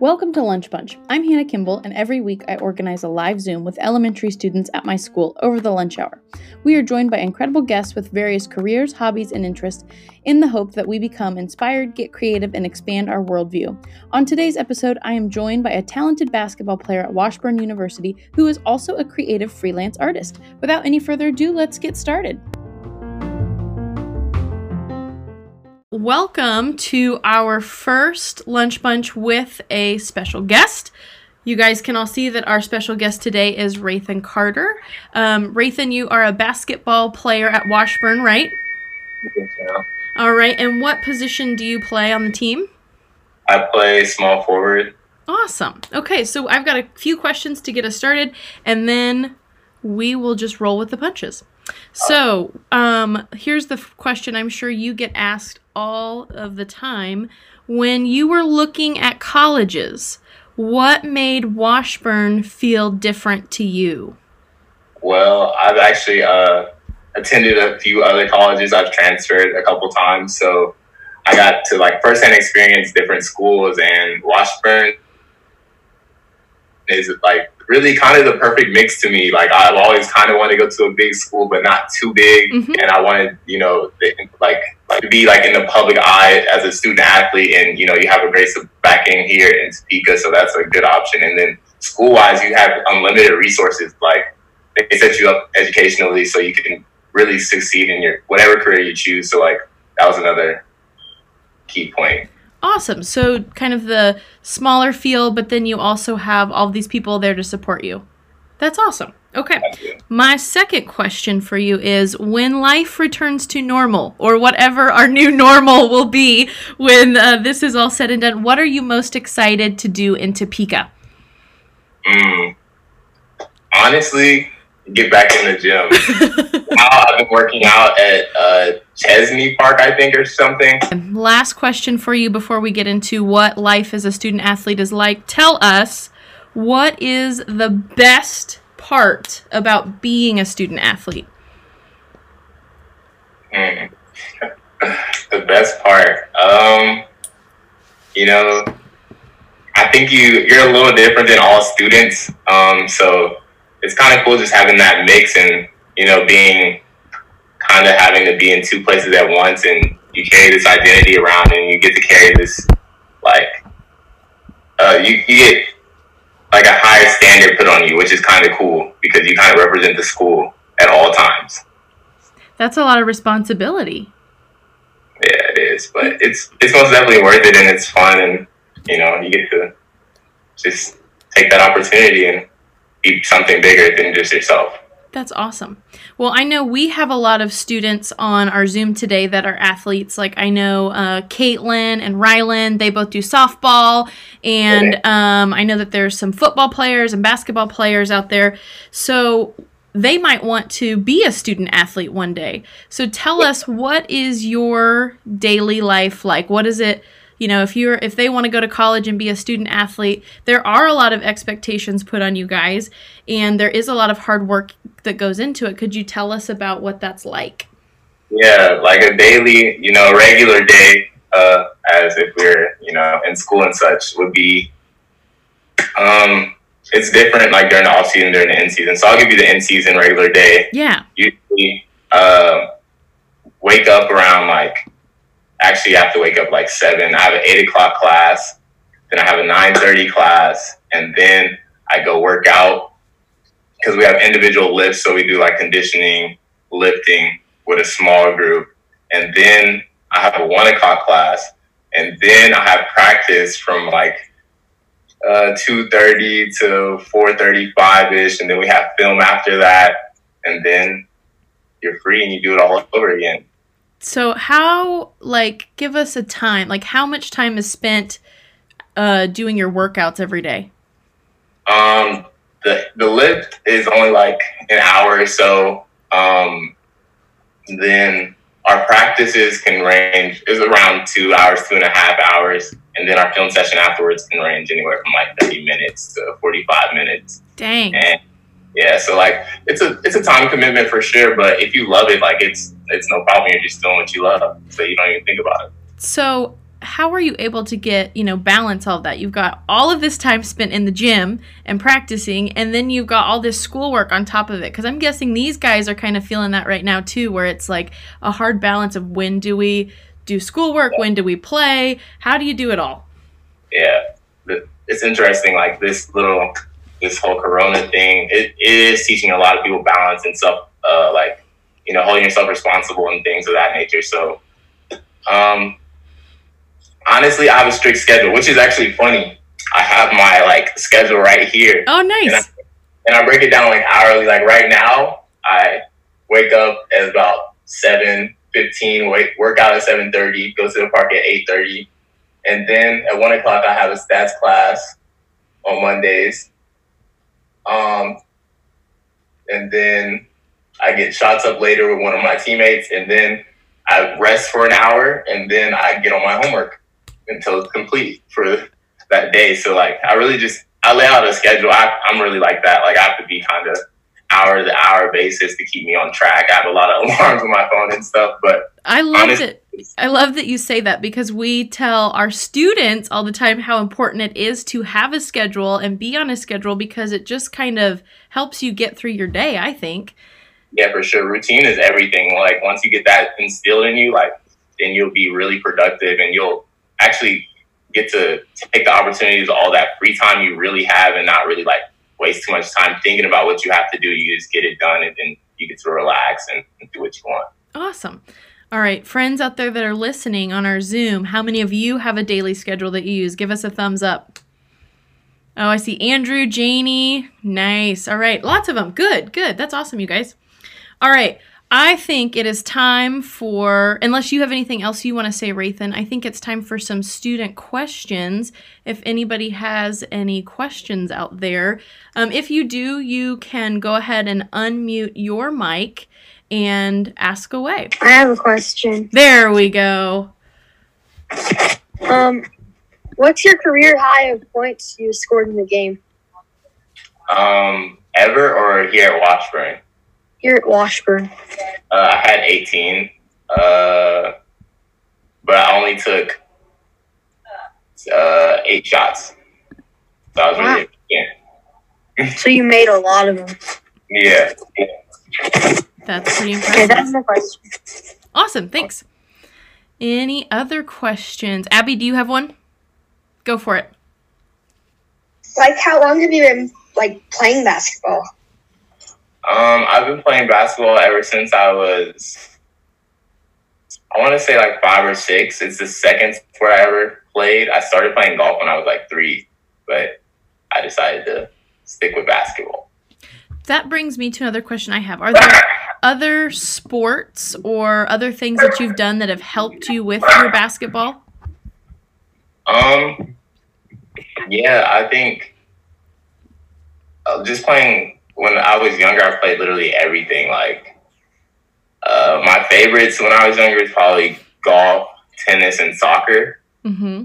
Welcome to Lunch Bunch. I'm Hannah Kimball, and every week I organize a live Zoom with elementary students at my school over the lunch hour. We are joined by incredible guests with various careers, hobbies, and interests in the hope that we become inspired, get creative, and expand our worldview. On today's episode, I am joined by a talented basketball player at Washburn University who is also a creative freelance artist. Without any further ado, let's get started. Welcome to our first lunch bunch with a special guest. You guys can all see that our special guest today is Raythan Carter. Um, Raythan, you are a basketball player at Washburn, right? Yeah. All right. And what position do you play on the team? I play small forward. Awesome. Okay, so I've got a few questions to get us started, and then we will just roll with the punches. So, um, here's the question I'm sure you get asked all of the time. When you were looking at colleges, what made Washburn feel different to you? Well, I've actually uh, attended a few other colleges. I've transferred a couple times, so I got to like firsthand experience different schools. And Washburn is like really kind of the perfect mix to me. Like I've always kind of wanted to go to a big school, but not too big. Mhm. And I wanted, you know, the- like like to be like in the public eye as a student athlete. And you know, you have a great of backing here in Topeka, so that's a good option. And then school wise, you have unlimited resources. Like they set you up educationally, so you can really succeed in your whatever career you choose. So like that was another key point. Awesome. So, kind of the smaller feel, but then you also have all these people there to support you. That's awesome. Okay. My second question for you is when life returns to normal, or whatever our new normal will be when uh, this is all said and done, what are you most excited to do in Topeka? Mm. Honestly, get back in the gym. now I've been working out at uh, Chesney Park, I think, or something. Last question for you before we get into what life as a student athlete is like. Tell us what is the best part about being a student athlete? Mm. the best part, um, you know, I think you you're a little different than all students. Um, so it's kind of cool just having that mix and you know being kind of having to be in two places at once and you carry this identity around and you get to carry this like uh, you, you get like a higher standard put on you, which is kind of cool because you kind of represent the school at all times. That's a lot of responsibility. Yeah, it is, but it's it's most definitely worth it, and it's fun, and you know you get to just take that opportunity and be something bigger than just yourself. That's awesome. Well, I know we have a lot of students on our Zoom today that are athletes. Like I know uh, Caitlin and Rylan, they both do softball, and um, I know that there's some football players and basketball players out there. So they might want to be a student athlete one day. So tell us, what is your daily life like? What is it? You know, if you're if they want to go to college and be a student athlete, there are a lot of expectations put on you guys, and there is a lot of hard work that goes into it. Could you tell us about what that's like? Yeah, like a daily, you know, regular day, uh, as if we're you know in school and such, would be. Um, it's different like during the off season, during the in season. So I'll give you the in season regular day. Yeah. usually uh, wake up around like actually have to wake up like seven. I have an eight o'clock class, then I have a nine thirty class, and then I go work out because we have individual lifts, so we do like conditioning, lifting with a small group, and then I have a one o'clock class, and then I have practice from like uh, two thirty to four thirty five ish, and then we have film after that, and then you're free and you do it all over again. So how like give us a time? Like how much time is spent uh doing your workouts every day? Um, the the lift is only like an hour or so. Um, then our practices can range is around two hours, two and a half hours, and then our film session afterwards can range anywhere from like thirty minutes to forty five minutes. Dang. And yeah, so like it's a it's a time commitment for sure, but if you love it, like it's it's no problem. You're just doing what you love, so you don't even think about it. So, how are you able to get you know balance all of that? You've got all of this time spent in the gym and practicing, and then you've got all this schoolwork on top of it. Because I'm guessing these guys are kind of feeling that right now too, where it's like a hard balance of when do we do schoolwork, when do we play, how do you do it all? Yeah, it's interesting. Like this little this whole Corona thing, it, it is teaching a lot of people balance and stuff. Uh, like you know, holding yourself responsible and things of that nature. So, um, honestly, I have a strict schedule, which is actually funny. I have my like schedule right here. Oh, nice. And I, and I break it down like hourly. Like right now, I wake up at about seven fifteen. Wait, work out at seven thirty. Go to the park at eight thirty, and then at one o'clock I have a stats class on Mondays. Um, and then I get shots up later with one of my teammates, and then I rest for an hour, and then I get on my homework until it's complete for that day. So like, I really just I lay out a schedule. I, I'm really like that. Like I have to be kind of hour to hour basis to keep me on track. I have a lot of alarms on my phone and stuff, but I love honestly, it. I love that you say that because we tell our students all the time how important it is to have a schedule and be on a schedule because it just kind of helps you get through your day, I think. Yeah, for sure. Routine is everything. Like once you get that instilled in you, like then you'll be really productive and you'll actually get to take the opportunities all that free time you really have and not really like waste too much time thinking about what you have to do. You just get it done and then you get to relax and, and do what you want. Awesome. All right, friends out there that are listening on our Zoom, how many of you have a daily schedule that you use? Give us a thumbs up. Oh, I see Andrew, Janie. Nice. All right, lots of them. Good, good. That's awesome, you guys. All right, I think it is time for, unless you have anything else you want to say, Rathan, I think it's time for some student questions. If anybody has any questions out there, um, if you do, you can go ahead and unmute your mic and ask away. I have a question. There we go. Um, what's your career high of points you scored in the game? Um, ever or here at Washburn? Here at Washburn. Uh, I had 18, uh, but I only took uh, eight shots. So I was wow. really yeah. so you made a lot of them. Yeah. yeah. That's pretty impressive. Okay, that's my question. Awesome, thanks. Any other questions? Abby, do you have one? Go for it. Like, how long have you been like playing basketball? Um, I've been playing basketball ever since I was, I want to say like five or six. It's the second sport I ever played. I started playing golf when I was like three, but I decided to stick with basketball. That brings me to another question I have. Are there other sports or other things that you've done that have helped you with your basketball? Um, yeah, I think uh, just playing when I was younger, I played literally everything. Like, uh, my favorites when I was younger was probably golf, tennis, and soccer. Mm-hmm.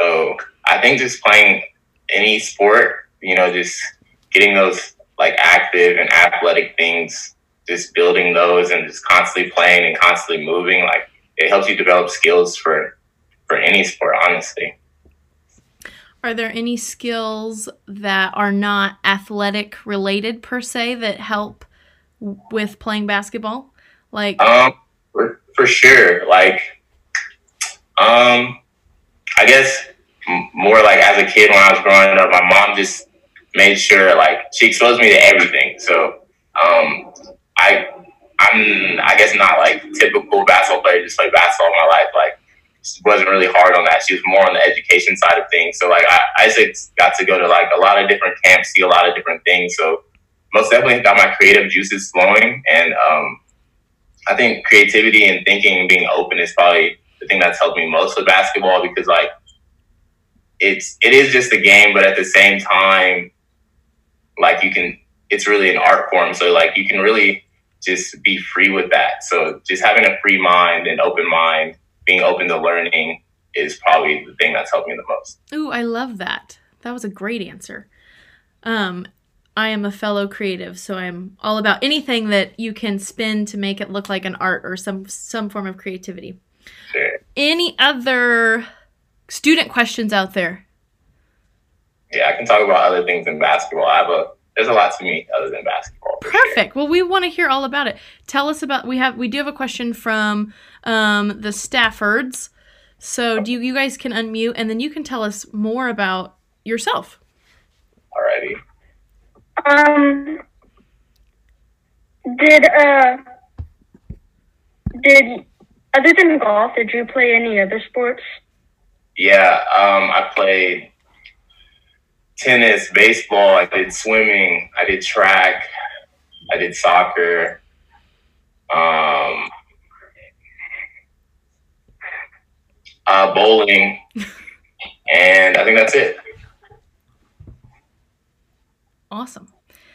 So I think just playing any sport, you know, just getting those like active and athletic things just building those and just constantly playing and constantly moving, like it helps you develop skills for for any sport, honestly. Are there any skills that are not athletic related per se that help with playing basketball? Like um for, for sure. Like um I guess more like as a kid when I was growing up, my mom just made sure like she exposed me to everything. So um I I'm I guess not like typical basketball player, just play basketball my life. Like wasn't really hard on that. She was more on the education side of things. So like I, I got to go to like a lot of different camps, see a lot of different things. So most definitely got my creative juices flowing and um I think creativity and thinking and being open is probably the thing that's helped me most with basketball because like it's it is just a game, but at the same time, like you can it's really an art form. So like you can really just be free with that. So just having a free mind and open mind, being open to learning is probably the thing that's helped me the most. Ooh, I love that. That was a great answer. Um, I am a fellow creative, so I'm all about anything that you can spin to make it look like an art or some some form of creativity. Sure. Any other student questions out there? Yeah, I can talk about other things in basketball. I have a there's a lot to me other than basketball. For sure. Perfect. Well, we want to hear all about it. Tell us about we have we do have a question from um, the Staffords. So do you, you guys can unmute and then you can tell us more about yourself. Alrighty. Um, did uh, did other than golf, did you play any other sports? Yeah, um, I played tennis, baseball. I did swimming. I did track. I did soccer. Um, uh, bowling, and I think that's it. Awesome.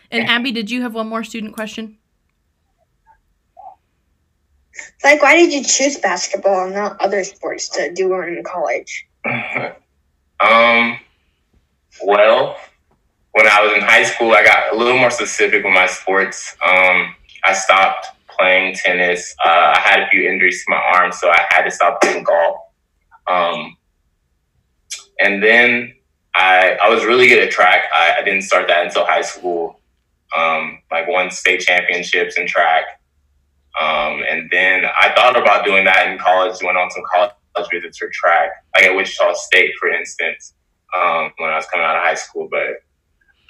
And Abby, did you have one more student question? Like, why did you choose basketball and not other sports to do in college? um, well, when I was in high school, I got a little more specific with my sports. Um, I stopped playing tennis. Uh, I had a few injuries to my arm, so I had to stop playing golf. Um, and then I, I was really good at track. I, I didn't start that until high school. Um, like won state championships in track. Um, and then I thought about doing that in college. Went on some college visits for track, like at Wichita State, for instance, um, when I was coming out of high school. But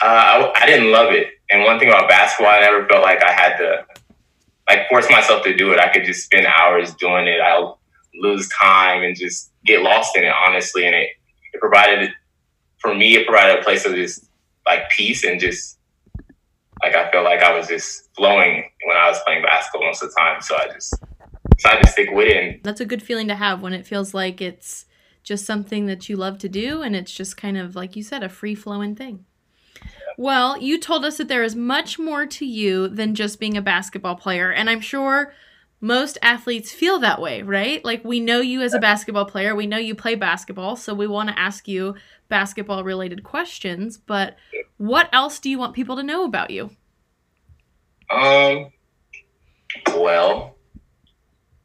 uh, I, I didn't love it. And one thing about basketball, I never felt like I had to like force myself to do it. I could just spend hours doing it. I'll lose time and just get lost in it, honestly. And it, it provided, for me, it provided a place of just like peace and just like I felt like I was just flowing when I was playing basketball most of the time. So I just decided to stick with it. And That's a good feeling to have when it feels like it's just something that you love to do and it's just kind of like you said a free flowing thing. Well, you told us that there is much more to you than just being a basketball player and I'm sure most athletes feel that way, right? Like we know you as a basketball player, we know you play basketball, so we want to ask you basketball related questions, but what else do you want people to know about you? Um, well,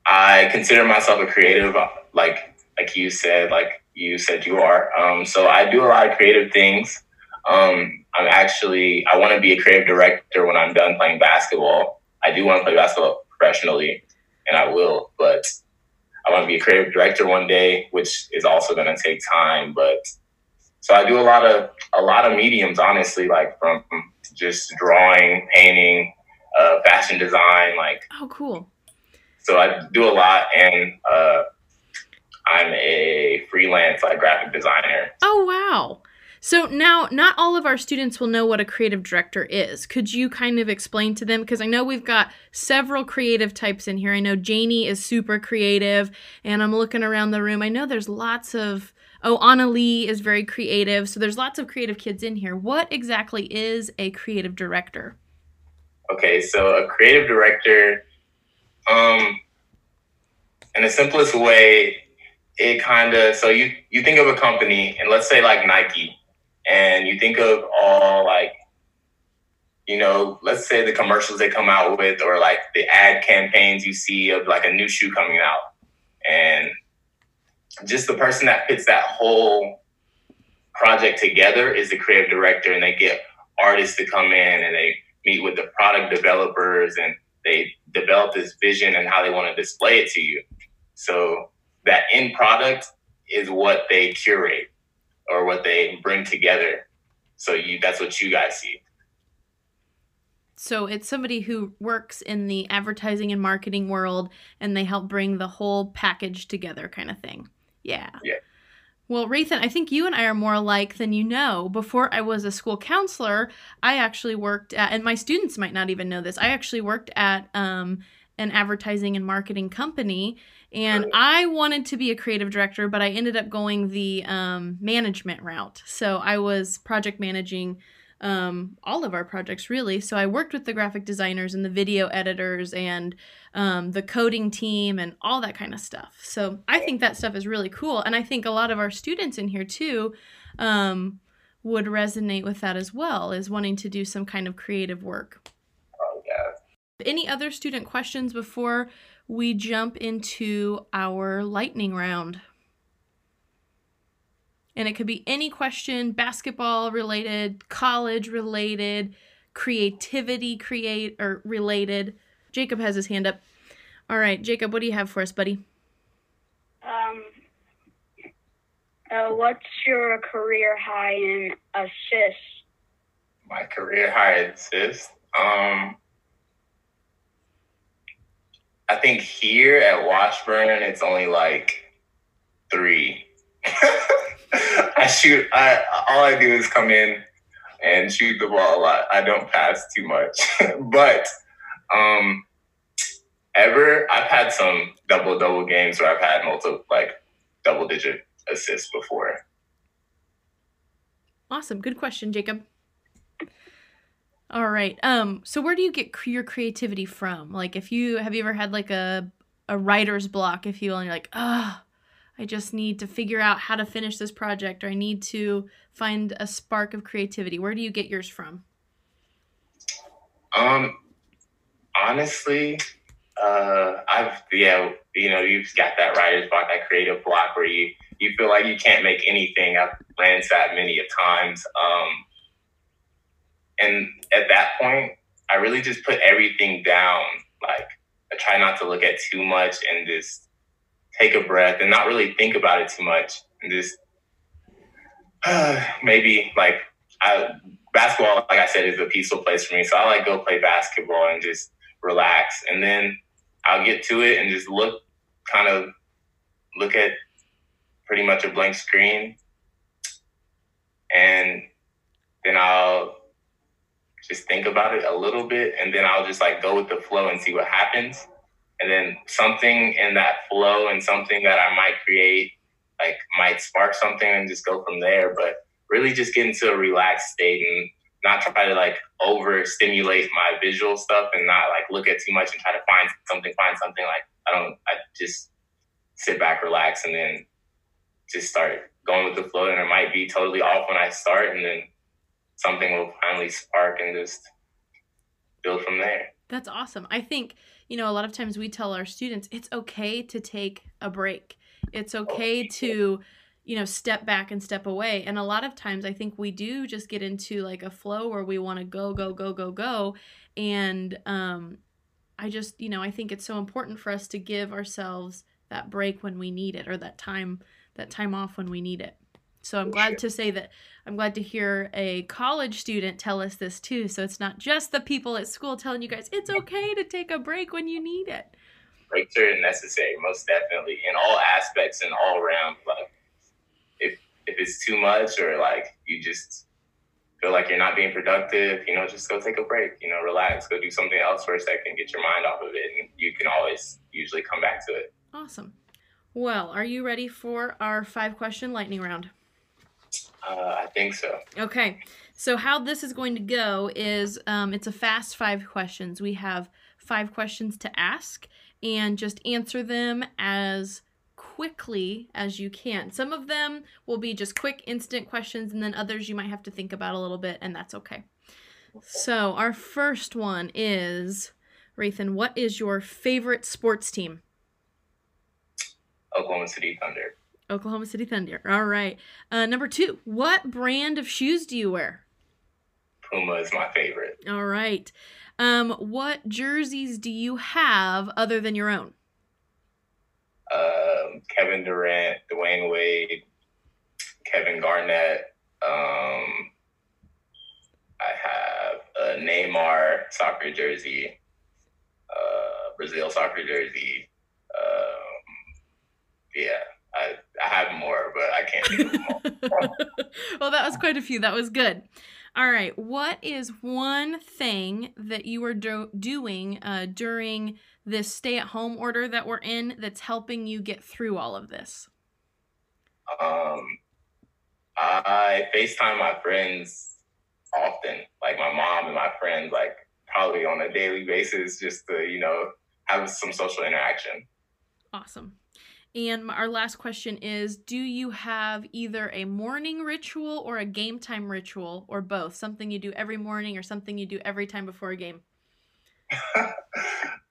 I consider myself a creative, like like you said, like you said you are. Um, so I do a lot of creative things. Um, I'm actually I want to be a creative director when I'm done playing basketball. I do want to play basketball professionally, and I will, but I want to be a creative director one day, which is also going to take time. But so I do a lot of a lot of mediums, honestly, like from just drawing, painting, uh, fashion design, like Oh, cool. so I do a lot, and uh, I'm a freelance like graphic designer. Oh, wow. So now, not all of our students will know what a creative director is. Could you kind of explain to them? Because I know we've got several creative types in here. I know Janie is super creative, and I'm looking around the room. I know there's lots of. Oh, Anna Lee is very creative. So there's lots of creative kids in here. What exactly is a creative director? Okay, so a creative director, um, in the simplest way, it kind of so you you think of a company, and let's say like Nike, and you think of all like, you know, let's say the commercials they come out with, or like the ad campaigns you see of like a new shoe coming out, and just the person that puts that whole project together is the creative director, and they get artists to come in and they meet with the product developers and they develop this vision and how they want to display it to you. So that end product is what they curate or what they bring together. So you that's what you guys see. So it's somebody who works in the advertising and marketing world and they help bring the whole package together kind of thing. Yeah. Yeah. Well, Rathan, I think you and I are more alike than you know. Before I was a school counselor, I actually worked at, and my students might not even know this, I actually worked at um, an advertising and marketing company. And I wanted to be a creative director, but I ended up going the um, management route. So I was project managing um, all of our projects really. So I worked with the graphic designers and the video editors and um, the coding team and all that kind of stuff. So I think that stuff is really cool, and I think a lot of our students in here too um, would resonate with that as well, is wanting to do some kind of creative work. Yeah. Any other student questions before we jump into our lightning round? And it could be any question basketball related, college related, creativity create or related. Jacob has his hand up. All right, Jacob, what do you have for us, buddy? Um, uh, what's your career high in assists? My career high in assist. Um, I think here at Washburn, it's only like three. I shoot. I all I do is come in and shoot the ball a lot. I don't pass too much, but um, ever I've had some double double games where I've had multiple like double digit assists before. Awesome. Good question, Jacob. All right. Um so where do you get your creativity from? Like if you have you ever had like a a writer's block if you will and you're like, "Ah, I just need to figure out how to finish this project or I need to find a spark of creativity." Where do you get yours from? Um, honestly, uh, I've yeah, you know, you've got that writer's block, that creative block where you you feel like you can't make anything. I've into that many a times. Um, and at that point, I really just put everything down. Like I try not to look at too much and just take a breath and not really think about it too much and just maybe like I basketball, like I said, is a peaceful place for me. So I like go play basketball and just relax, and then I'll get to it and just look, kind of look at pretty much a blank screen, and then I'll just think about it a little bit, and then I'll just like go with the flow and see what happens, and then something in that flow and something that I might create, like might spark something, and just go from there. But really just get into a relaxed state and not try to like over stimulate my visual stuff and not like look at too much and try to find something, find something. Like I don't I just sit back, relax and then just start going with the flow. And it might be totally off when I start and then something will finally spark and just build from there. That's awesome. I think, you know, a lot of times we tell our students it's okay to take a break. It's okay to you know step back and step away and a lot of times i think we do just get into like a flow where we want to go go go go go and um i just you know i think it's so important for us to give ourselves that break when we need it or that time that time off when we need it so i'm glad to say that i'm glad to hear a college student tell us this too. So it's not just the people at school telling you guys it's okay to take a break when you need it. Breaks are necessary, most definitely, in all aspects and all around. Like if if it's too much or like you just feel like you're not being productive, you know, just go take a break, you know, relax, go do something else for a second, get your mind off of it, and you can always usually come back to it. awesome. Well are you ready for our five question lightning round Uh, I think so. Okay, so how this is going to go is um, it's a fast five questions. We have five questions to ask and just answer them as quickly as you can. Some of them will be just quick, instant questions, and then others you might have to think about a little bit, and that's okay. So, our first one is Rathan, what is your favorite sports team? Oklahoma City Thunder. Oklahoma City Thunder. All right. Uh, number two, what brand of shoes do you wear? Puma is my favorite. All right. Um, what jerseys do you have other than your own? Um, Kevin Durant, Dwyane Wade, Kevin Garnett. Um, I have a Neymar soccer jersey, uh, Brazil soccer jersey. Um, yeah, I, I have more, but I can't them well, that was quite a few. That was good. All right. What is one thing that you are do- doing uh, during this stay at home order that we're in that's helping you get through all of this? Um, I FaceTime my friends often, like my mom and my friends, like probably on a daily basis, just to you know have some social interaction. Awesome. And our last question is Do you have either a morning ritual or a game time ritual or both? Something you do every morning or something you do every time before a game?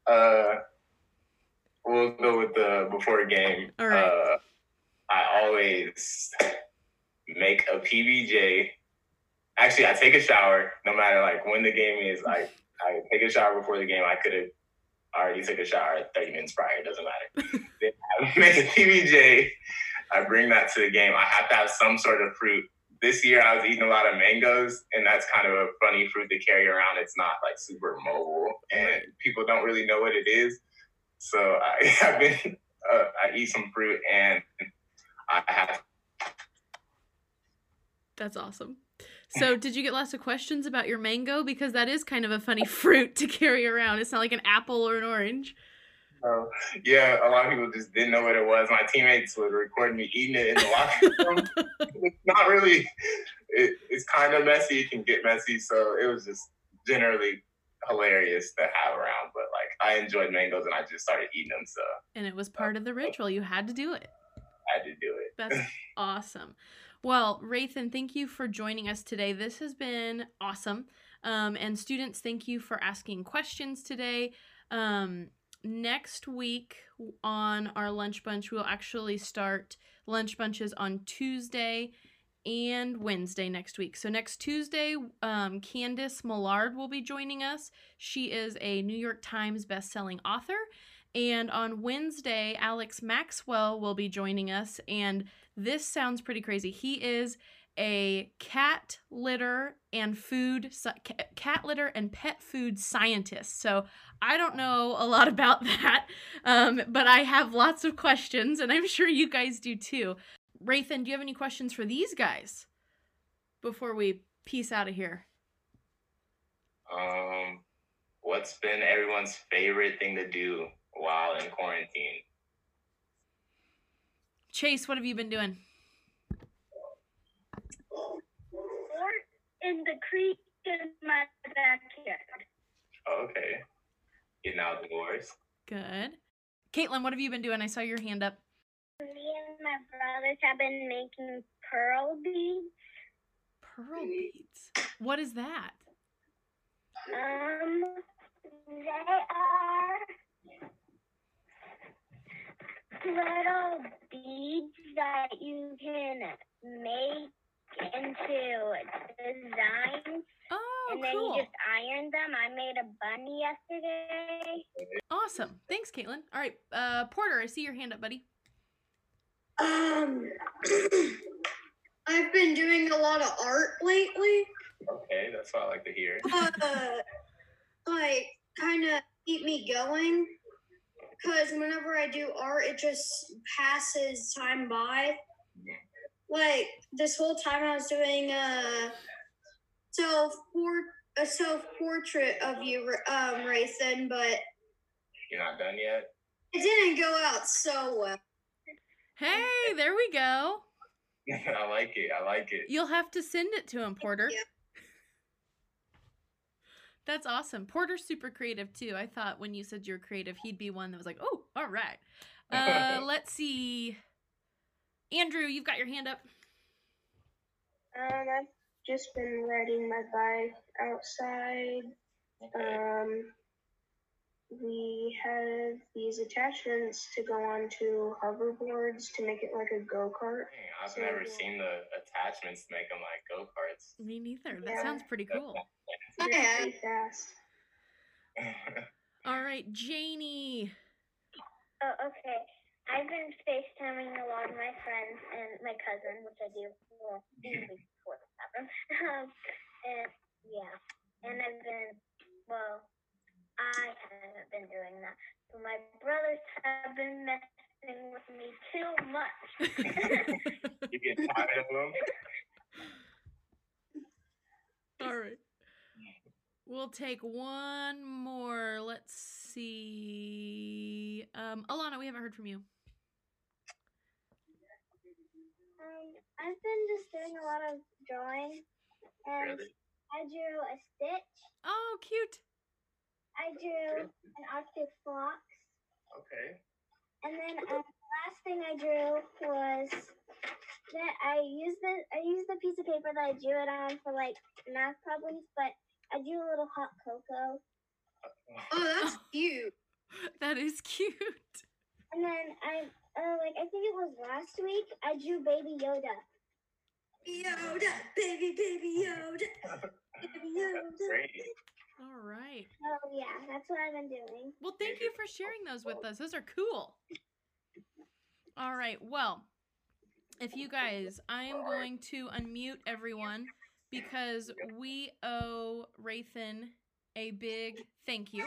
uh, we'll go with the before a game. All right. Uh, I always make a PBJ. Actually, I take a shower no matter like when the game is. Like I take a shower before the game. I could have already took a shower 30 minutes prior. It doesn't matter. then I make a PBJ. I bring that to the game. I have to have some sort of fruit. This year I was eating a lot of mangoes, and that's kind of a funny fruit to carry around. It's not like super mobile, and people don't really know what it is. So I, I've been, uh, I eat some fruit, and I have That's awesome. So, did you get lots of questions about your mango? Because that is kind of a funny fruit to carry around. It's not like an apple or an orange. So, yeah, a lot of people just didn't know what it was. My teammates would record me eating it in the locker room. it's not really, it, it's kind of messy. It can get messy. So it was just generally hilarious to have around. But like, I enjoyed mangoes and I just started eating them. So And it was part of the ritual. You had to do it. I had to do it. That's awesome. Well, Rathan, thank you for joining us today. This has been awesome. Um, and students, thank you for asking questions today. Um, next week on our lunch bunch, we'll actually start lunch bunches on Tuesday and Wednesday next week. So next Tuesday, um, Candice Millard will be joining us. She is a New York Times bestselling author. And on Wednesday, Alex Maxwell will be joining us. And this sounds pretty crazy. He is a cat litter and food cat litter and pet food scientist. So I don't know a lot about that, um, but I have lots of questions, and I'm sure you guys do too. Rathan, do you have any questions for these guys before we peace out of here? Um, what's been everyone's favorite thing to do while in quarantine? Chase, what have you been doing? Or in the creek in my backyard. Okay. Getting outdoors. Good. Caitlin, what have you been doing? I saw your hand up. Me and my brothers have been making Perler beads. Perler beads. What is that? Um, they are little beads that you can make into designs, Oh, and then cool. you just iron them. I made a bunny yesterday. Awesome. Thanks, Caitlin. All right, uh, Porter, I see your hand up, buddy. Um, I've been doing a lot of art lately. Okay, that's what I like to hear. Uh, like, kind of keep me going. Because whenever I do art, it just passes time by. Like, this whole time I was doing a self a self portrait of you, um, Rathan, but You're not done yet? it didn't go out so well. Hey, there we go. I like it. I like it. You'll have to send it to him, Porter. Yeah. That's awesome. Porter's super creative too. I thought when you said you're creative, he'd be one that was like, "Oh, all right." Uh, let's see. Andrew, you've got your hand up. Um, I've just been riding my bike outside. Okay. Um, we have these attachments to go onto hoverboards to make it like a go kart. Dang, I've never seen the attachments to make them like go karts. Me neither. That Yeah. sounds pretty cool. I pretty fast. All right, Janie. Oh, okay. I've been FaceTiming a lot of my friends and my cousin, which I do well, usually before this happens. Um, and yeah, and I've been well, I haven't been doing that, but my brothers have been messing with me too much. you get tired of them? All right. We'll take one more. Let's see. Um, Alana, we haven't heard from you. Um, I've been just doing a lot of drawing, and Really? I drew a stitch. Oh, cute. I drew an Arctic fox, Okay. and then um, last thing I drew was that I used the I used the piece of paper that I drew it on for like math problems, but I drew a little hot cocoa, Oh, that's cute. That is cute. and then I uh, like I think it was last week I drew Baby Yoda. Yoda, baby, baby Yoda. Baby Yoda. All right. Oh yeah, that's what I've been doing. Well, thank you for sharing those with us. Those are cool. All right. Well, if you guys, I am going to unmute everyone because we owe Rathan a big thank you.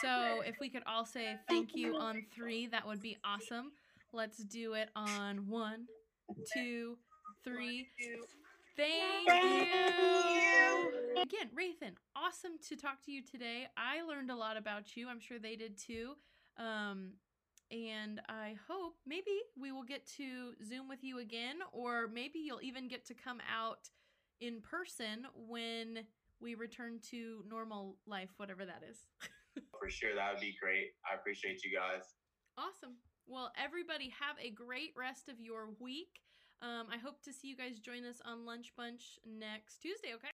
So if we could all say thank you on three, that would be awesome. Let's do it on one, two, three. Thank you. Again, Rathan, awesome to talk to you today. I learned a lot about you. I'm sure they did too. Um, and I hope maybe we will get to Zoom with you again, or maybe you'll even get to come out in person when we return to normal life, whatever that is. For sure, that would be great. I appreciate you guys. Awesome. Well, everybody, have a great rest of your week. Um, I hope to see you guys join us on Lunch Bunch next Tuesday, okay?